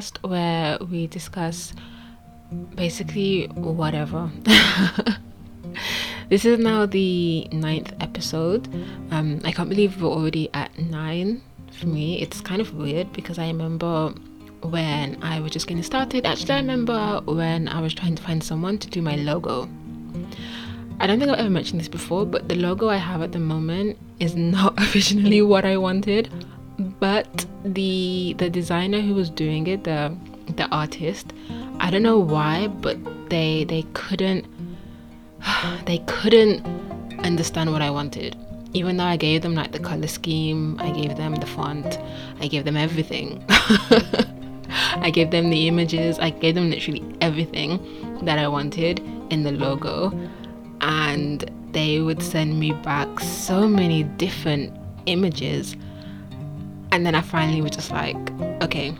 podcast where we discuss basically whatever. this is now the ninth episode. Um, I can't believe we're already at nine. For me, it's kind of weird because I remember when I was just getting started. Actually, I remember when I was trying to find someone to do my logo. I don't think I've ever mentioned this before, but the logo I have at the moment is not originally what I wanted. But the the designer who was doing it, the the artist, I don't know why, but they they couldn't they couldn't understand what I wanted. Even though I gave them like the color scheme, I gave them the font, I gave them everything. I gave them the images, I gave them literally everything that I wanted in the logo. And they would send me back so many different images. And then I finally was just like, okay,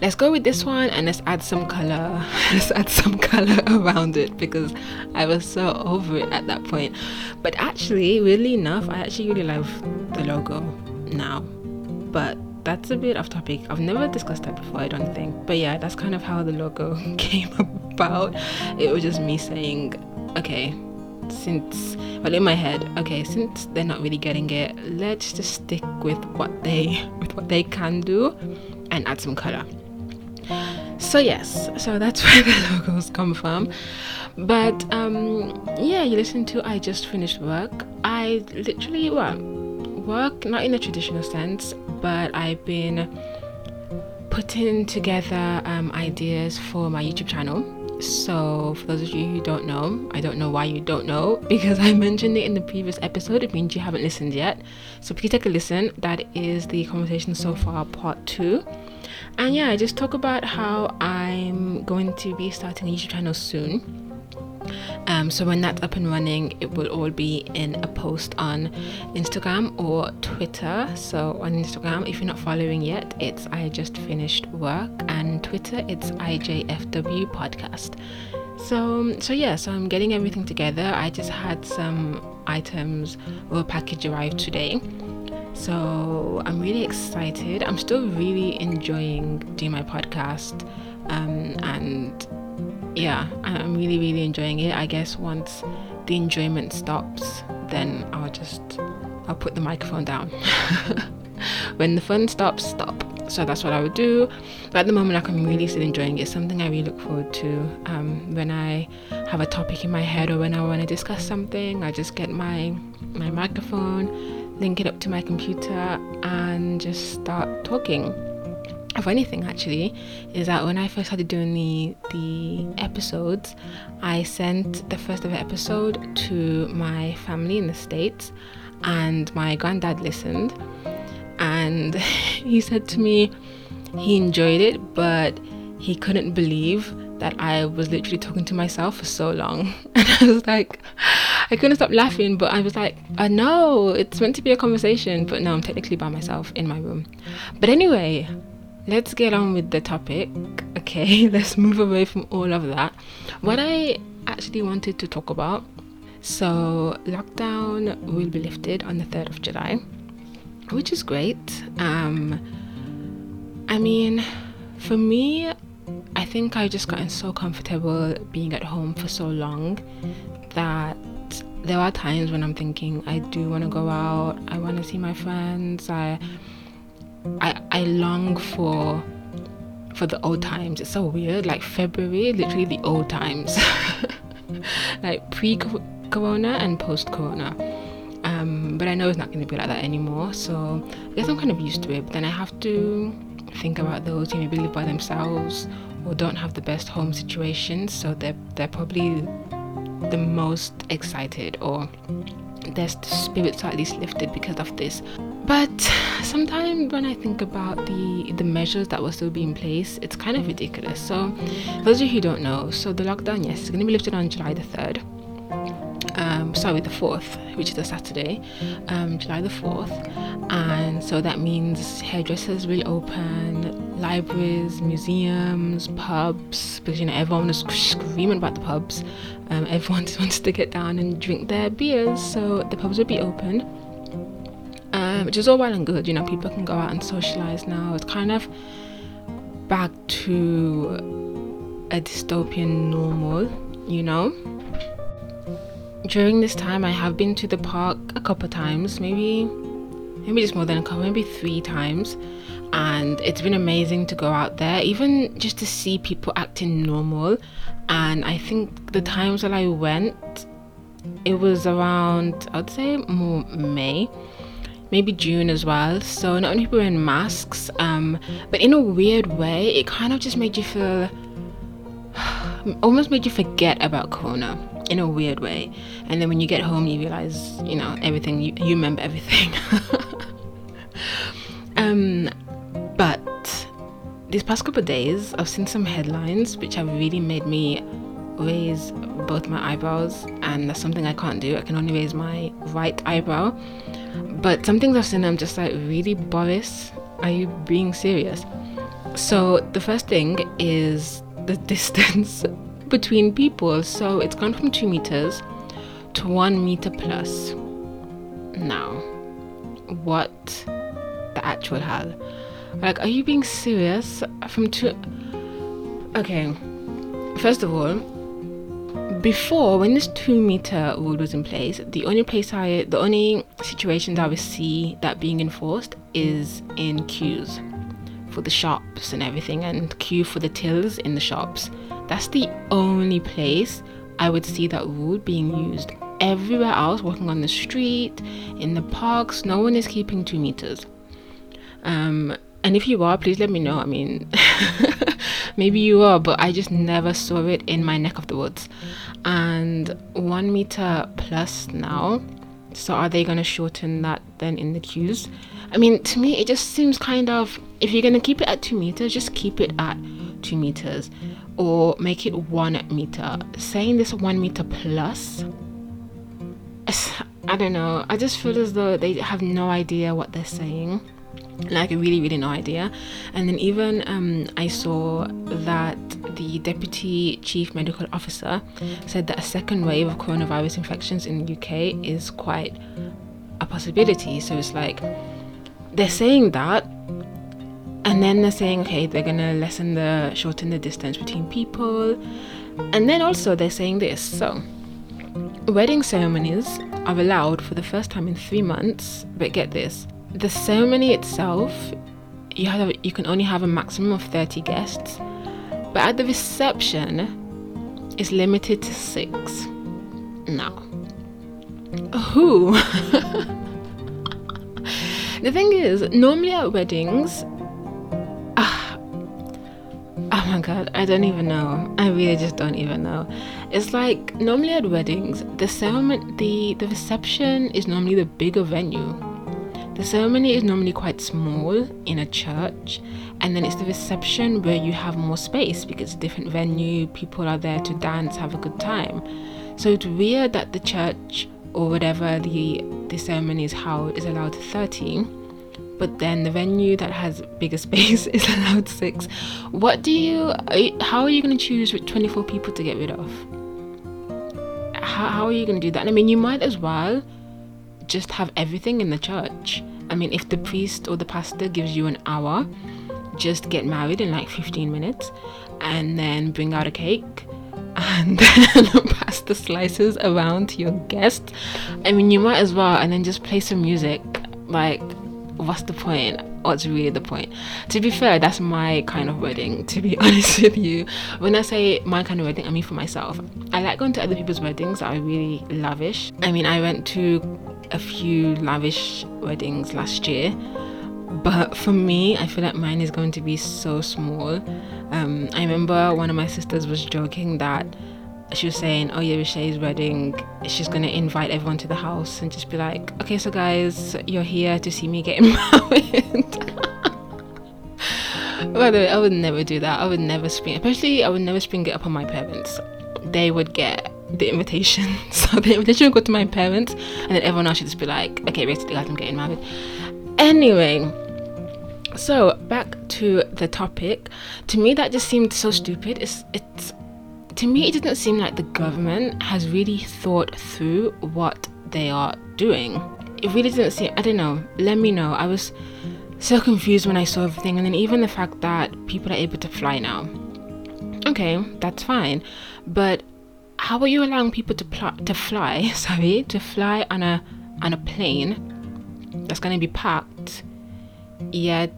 let's go with this one and let's add some color. Let's add some color around it because i was so over it at that point. But actually really enough i actually really love the logo now. But that's a bit off topic. I've never discussed that before i don't think. But yeah that's kind of how the logo came about. It was just me saying okay since well in my head okay since they're not really getting it let's just stick with what they with what they can do and add some color. So yes so that's where the logos come from. But um yeah you listen to i just finished work. I literally well work not in a traditional sense but i've been putting together um, ideas for my youtube channel so, for those of you who don't know, I don't know why you don't know because I mentioned it in the previous episode. It means you haven't listened yet. So, please take a listen. That is the conversation so far, part two. And yeah, I just talk about how I'm going to be starting a YouTube channel soon um, so when that's up and running, it will all be in a post on Instagram or Twitter. So on Instagram, if you're not following yet, it's I just finished work, and Twitter it's IJFW podcast. So so yeah, so I'm getting everything together. I just had some items or package arrive today. So I'm really excited. I'm still really enjoying doing my podcast um, and yeah, I'm really, really enjoying it. I guess once the enjoyment stops, then I'll just I'll put the microphone down. when the fun stops, stop. So that's what I would do. But at the moment, like, I'm really still enjoying it. It's Something I really look forward to. Um, when I have a topic in my head or when I want to discuss something, I just get my my microphone, link it up to my computer, and just start talking of anything actually is that when I first started doing the the episodes, I sent the first ever episode to my family in the States and my granddad listened and he said to me he enjoyed it but he couldn't believe that I was literally talking to myself for so long. And I was like, I couldn't stop laughing, but I was like, I know it's meant to be a conversation, but no, I'm technically by myself in my room. But anyway, let's get on with the topic. Okay, let's move away from all of that. What I actually wanted to talk about so, lockdown will be lifted on the 3rd of July, which is great. Um, I mean, for me, I think I've just gotten so comfortable being at home for so long that there are times when I'm thinking I do want to go out, I want to see my friends, I I I long for for the old times. It's so weird. Like February, literally the old times. like pre corona and post corona. Um, but I know it's not going to be like that anymore. So I guess I'm kind of used to it. But then I have to think about those who maybe live by themselves or don't have the best home situations. So they're they're probably the most excited or their spirits are at least lifted because of this. But sometimes when I think about the the measures that will still be in place, it's kind of ridiculous. So, for those of you who don't know, so the lockdown, yes, it's going to be lifted on July the third. Um, sorry, the 4th, which is a Saturday, um, July the 4th. And so that means hairdressers will open, libraries, museums, pubs, because you know everyone is screaming about the pubs. Um, everyone just wants to get down and drink their beers, so the pubs will be open. Um, which is all well and good, you know, people can go out and socialize now. It's kind of back to a dystopian normal, you know? During this time, I have been to the park a couple times, maybe, maybe just more than a couple, maybe three times, and it's been amazing to go out there, even just to see people acting normal. And I think the times that I went, it was around, I'd say more May maybe June as well. So not only people wearing masks, um, but in a weird way, it kind of just made you feel almost made you forget about Corona in a weird way. And then when you get home, you realize, you know, everything, you, you remember everything. um, but these past couple of days, I've seen some headlines which have really made me raise both my eyebrows, and that's something I can't do. I can only raise my right eyebrow. But some things I've seen, I'm just like, really, Boris? Are you being serious? So, the first thing is the distance between people. So it's gone from two meters to one meter plus. Now, what the actual hell? Like, are you being serious? From two. Okay, first of all, before when this two meter rule was in place, the only place I, the only situations I would see that being enforced is in queues for the shops and everything, and queue for the tills in the shops. That's the only place I would see that rule being used. Everywhere else, walking on the street, in the parks, no one is keeping two meters. Um, and if you are, please let me know. I mean, maybe you are, but I just never saw it in my neck of the woods. And one meter plus now. So are they going to shorten that then in the queues? I mean, to me, it just seems kind of if you're going to keep it at two meters, just keep it at two meters or make it one meter. Saying this one meter plus, I don't know. I just feel as though they have no idea what they're saying. Like a really, really no idea. And then even um, I saw that the deputy chief medical officer said that a second wave of coronavirus infections in the UK is quite a possibility. So it's like they're saying that and then they're saying okay they're gonna lessen the shorten the distance between people and then also they're saying this so wedding ceremonies are allowed for the first time in three months but get this the ceremony itself you have you can only have a maximum of 30 guests but at the reception it's limited to six now who the thing is normally at weddings ah, Oh my god, I don't even know. I really just don't even know. It's like normally at weddings, the ceremony, the the reception is normally the bigger venue. The ceremony is normally quite small in a church, and then it's the reception where you have more space because it's a different venue, people are there to dance, have a good time. So it's weird that the church or whatever the the ceremony is held is allowed 30 but then the venue that has bigger space is allowed six. What do you, how are you going to choose with 24 people to get rid of? How, how are you going to do that? I mean, you might as well just have everything in the church. I mean, if the priest or the pastor gives you an hour, just get married in like 15 minutes and then bring out a cake and pass the slices around to your guests. I mean, you might as well, and then just play some music. Like, what's the point? What's really the point? To be fair, that's my kind of wedding, to be honest with you. When I say my kind of wedding, I mean for myself. I like going to other people's weddings that are really lavish. I mean, I went to a few lavish weddings last year. But for me, I feel like mine is going to be so small. Um, I remember one of my sisters was joking that she was saying, "Oh yeah, Richay's wedding. She's gonna invite everyone to the house and just be like, okay, so guys, you're here to see me getting married." By the way, I would never do that. I would never spring, especially I would never spring it up on my parents. They would get the invitation, so the invitation would go to my parents, and then everyone else should just be like, okay, basically, guys, I'm getting married. Anyway. So back to the topic. To me, that just seemed so stupid. It's it's to me, it doesn't seem like the government has really thought through what they are doing. It really doesn't seem, I don't know, let me know. I was so confused when I saw everything, and then even the fact that people are able to fly now. Okay, that's fine, but how are you allowing people to pl- to fly? Sorry, to fly on a on a plane that's going to be packed, yet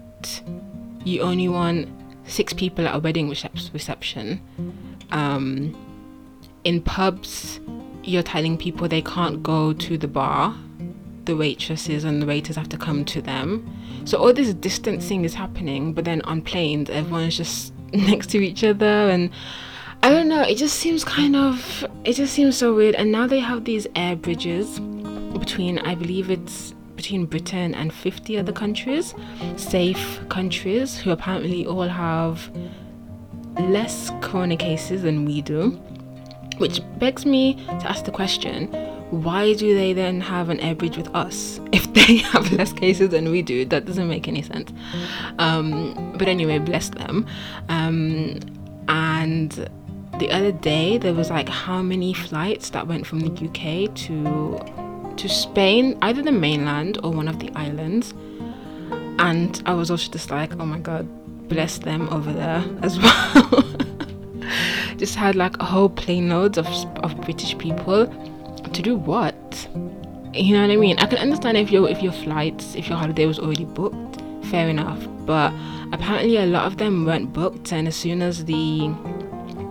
you only want six people at a wedding recep- reception. Um, in pubs, you're telling people they can't go to the bar. The waitresses and the waiters have to come to them. So all this distancing is happening, but then on planes, everyone's just next to each other and I don't know, it just seems kind of it just seems so weird. And now they have these air bridges between I believe it's between Britain and 50 other countries, safe countries who apparently all have less corona cases than we do. Which begs me to ask the question why do they then have an air bridge with us if they have less cases than we do? That doesn't make any sense. Um, but anyway, bless them. Um, and the other day, there was like how many flights that went from the UK to to Spain, either the mainland or one of the islands. And I was also just like, oh my god, bless them over there as well just had like a whole plane loads of, of British people to do what? You know what I mean? I can understand if your if your flights, if your holiday was already booked, fair enough. But apparently a lot of them weren't booked and as soon as the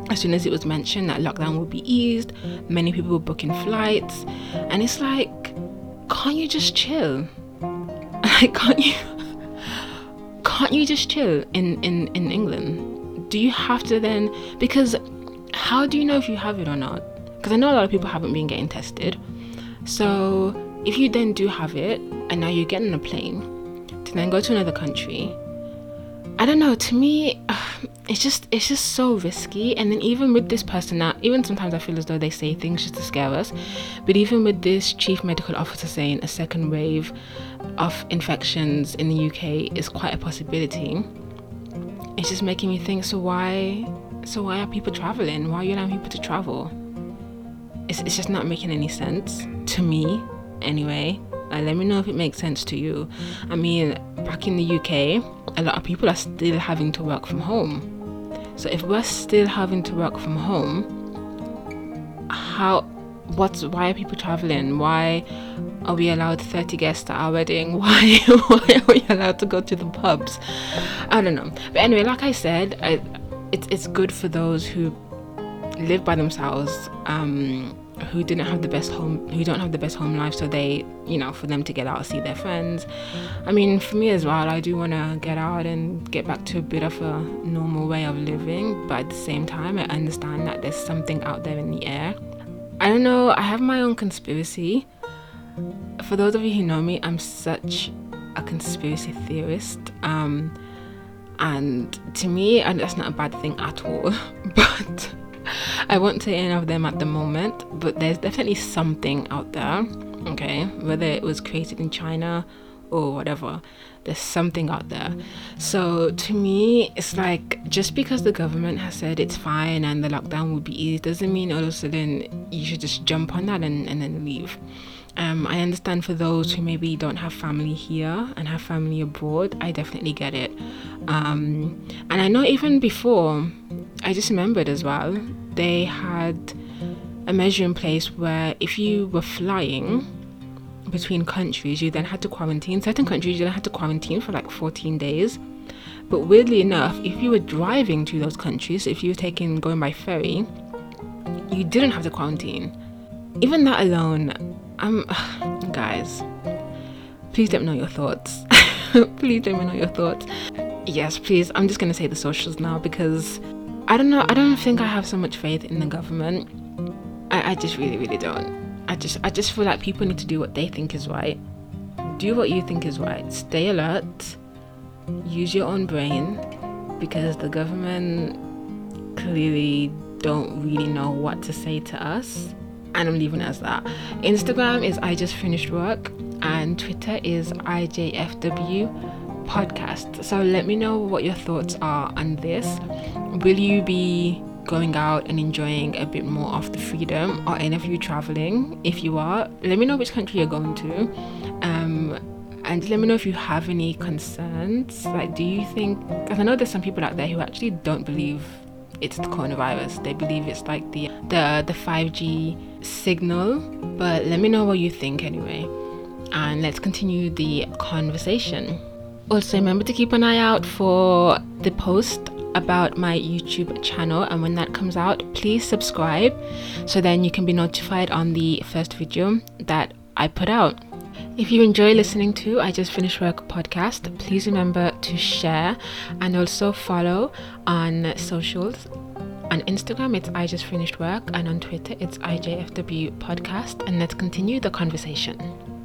as soon as it was mentioned that lockdown would be eased, many people were booking flights. And it's like, can't you just chill? Like can't you can't you just chill in, in, in England? Do you have to then because how do you know if you have it or not? Because I know a lot of people haven't been getting tested. So if you then do have it and now you're getting a plane to then go to another country, I don't know. To me, it's just it's just so risky. And then even with this person now, even sometimes I feel as though they say things just to scare us. But even with this chief medical officer saying a second wave of infections in the UK is quite a possibility, it's just making me think. So why so why are people traveling? Why are you allowing people to travel? It's, it's just not making any sense to me, anyway. Let me know if it makes sense to you. I mean, back in the UK, a lot of people are still having to work from home. So if we're still having to work from home, how what's why are people traveling? Why are we allowed 30 guests at our wedding? Why why are we allowed to go to the pubs? I don't know. But anyway, like I said, I it's it's good for those who live by themselves, um, who didn't have the best home, who don't have the best home life, so they, you know, for them to get out, and see their friends. I mean, for me as well, I do want to get out and get back to a bit of a normal way of living, but at the same time, I understand that there's something out there in the air. I don't know. I have my own conspiracy. For those of you who know me, I'm such a conspiracy theorist. Um, and to me and that's not a bad thing at all but i won't say any of them at the moment but there's definitely something out there okay? Whether it was created in china or whatever there's something out there. So to me it's like just because the government has said it's fine and the lockdown will be easy doesn't mean all of a sudden you should just jump on that and, and then leave um, I understand for those who maybe don't have family here and have family abroad, I definitely get it. Um, and I know even before, I just remembered as well, they had a measure in place where if you were flying between countries, you then had to quarantine. Certain countries, you then had to quarantine for like 14 days. But weirdly enough, if you were driving to those countries, if you were taking going by ferry, you didn't have to quarantine. Even that alone, I'm guys. Please let me know your thoughts. please let me know your thoughts. Yes, please. I'm just gonna say the socials now because I don't know. I don't think I have so much faith in the government. I, I just really, really don't. I just, I just feel like people need to do what they think is right. Do what you think is right. Stay alert. Use your own brain because the government clearly don't really know what to say to us and I'm leaving it as that. Instagram is I just finished work and Twitter is IJFW podcast. So let me know what your thoughts are on this. Will you be going out and enjoying a bit more of the freedom? Are any of you traveling? If you are, let me know which country you're going to. Um, and let me know if you have any concerns. Like, do you think? Because I know there's some people out there who actually don't believe it's the coronavirus. They believe it's like the the the 5G signal. But let me know what you think anyway, and let's continue the conversation. Also, remember to keep an eye out for the post about my YouTube channel, and when that comes out, please subscribe so then you can be notified on the first video that I put out. If you enjoy listening to I Just Finished Work podcast, please remember to share and also follow on socials. On Instagram, it's I Just Finished Work, and on Twitter, it's IJFW Podcast. And let's continue the conversation.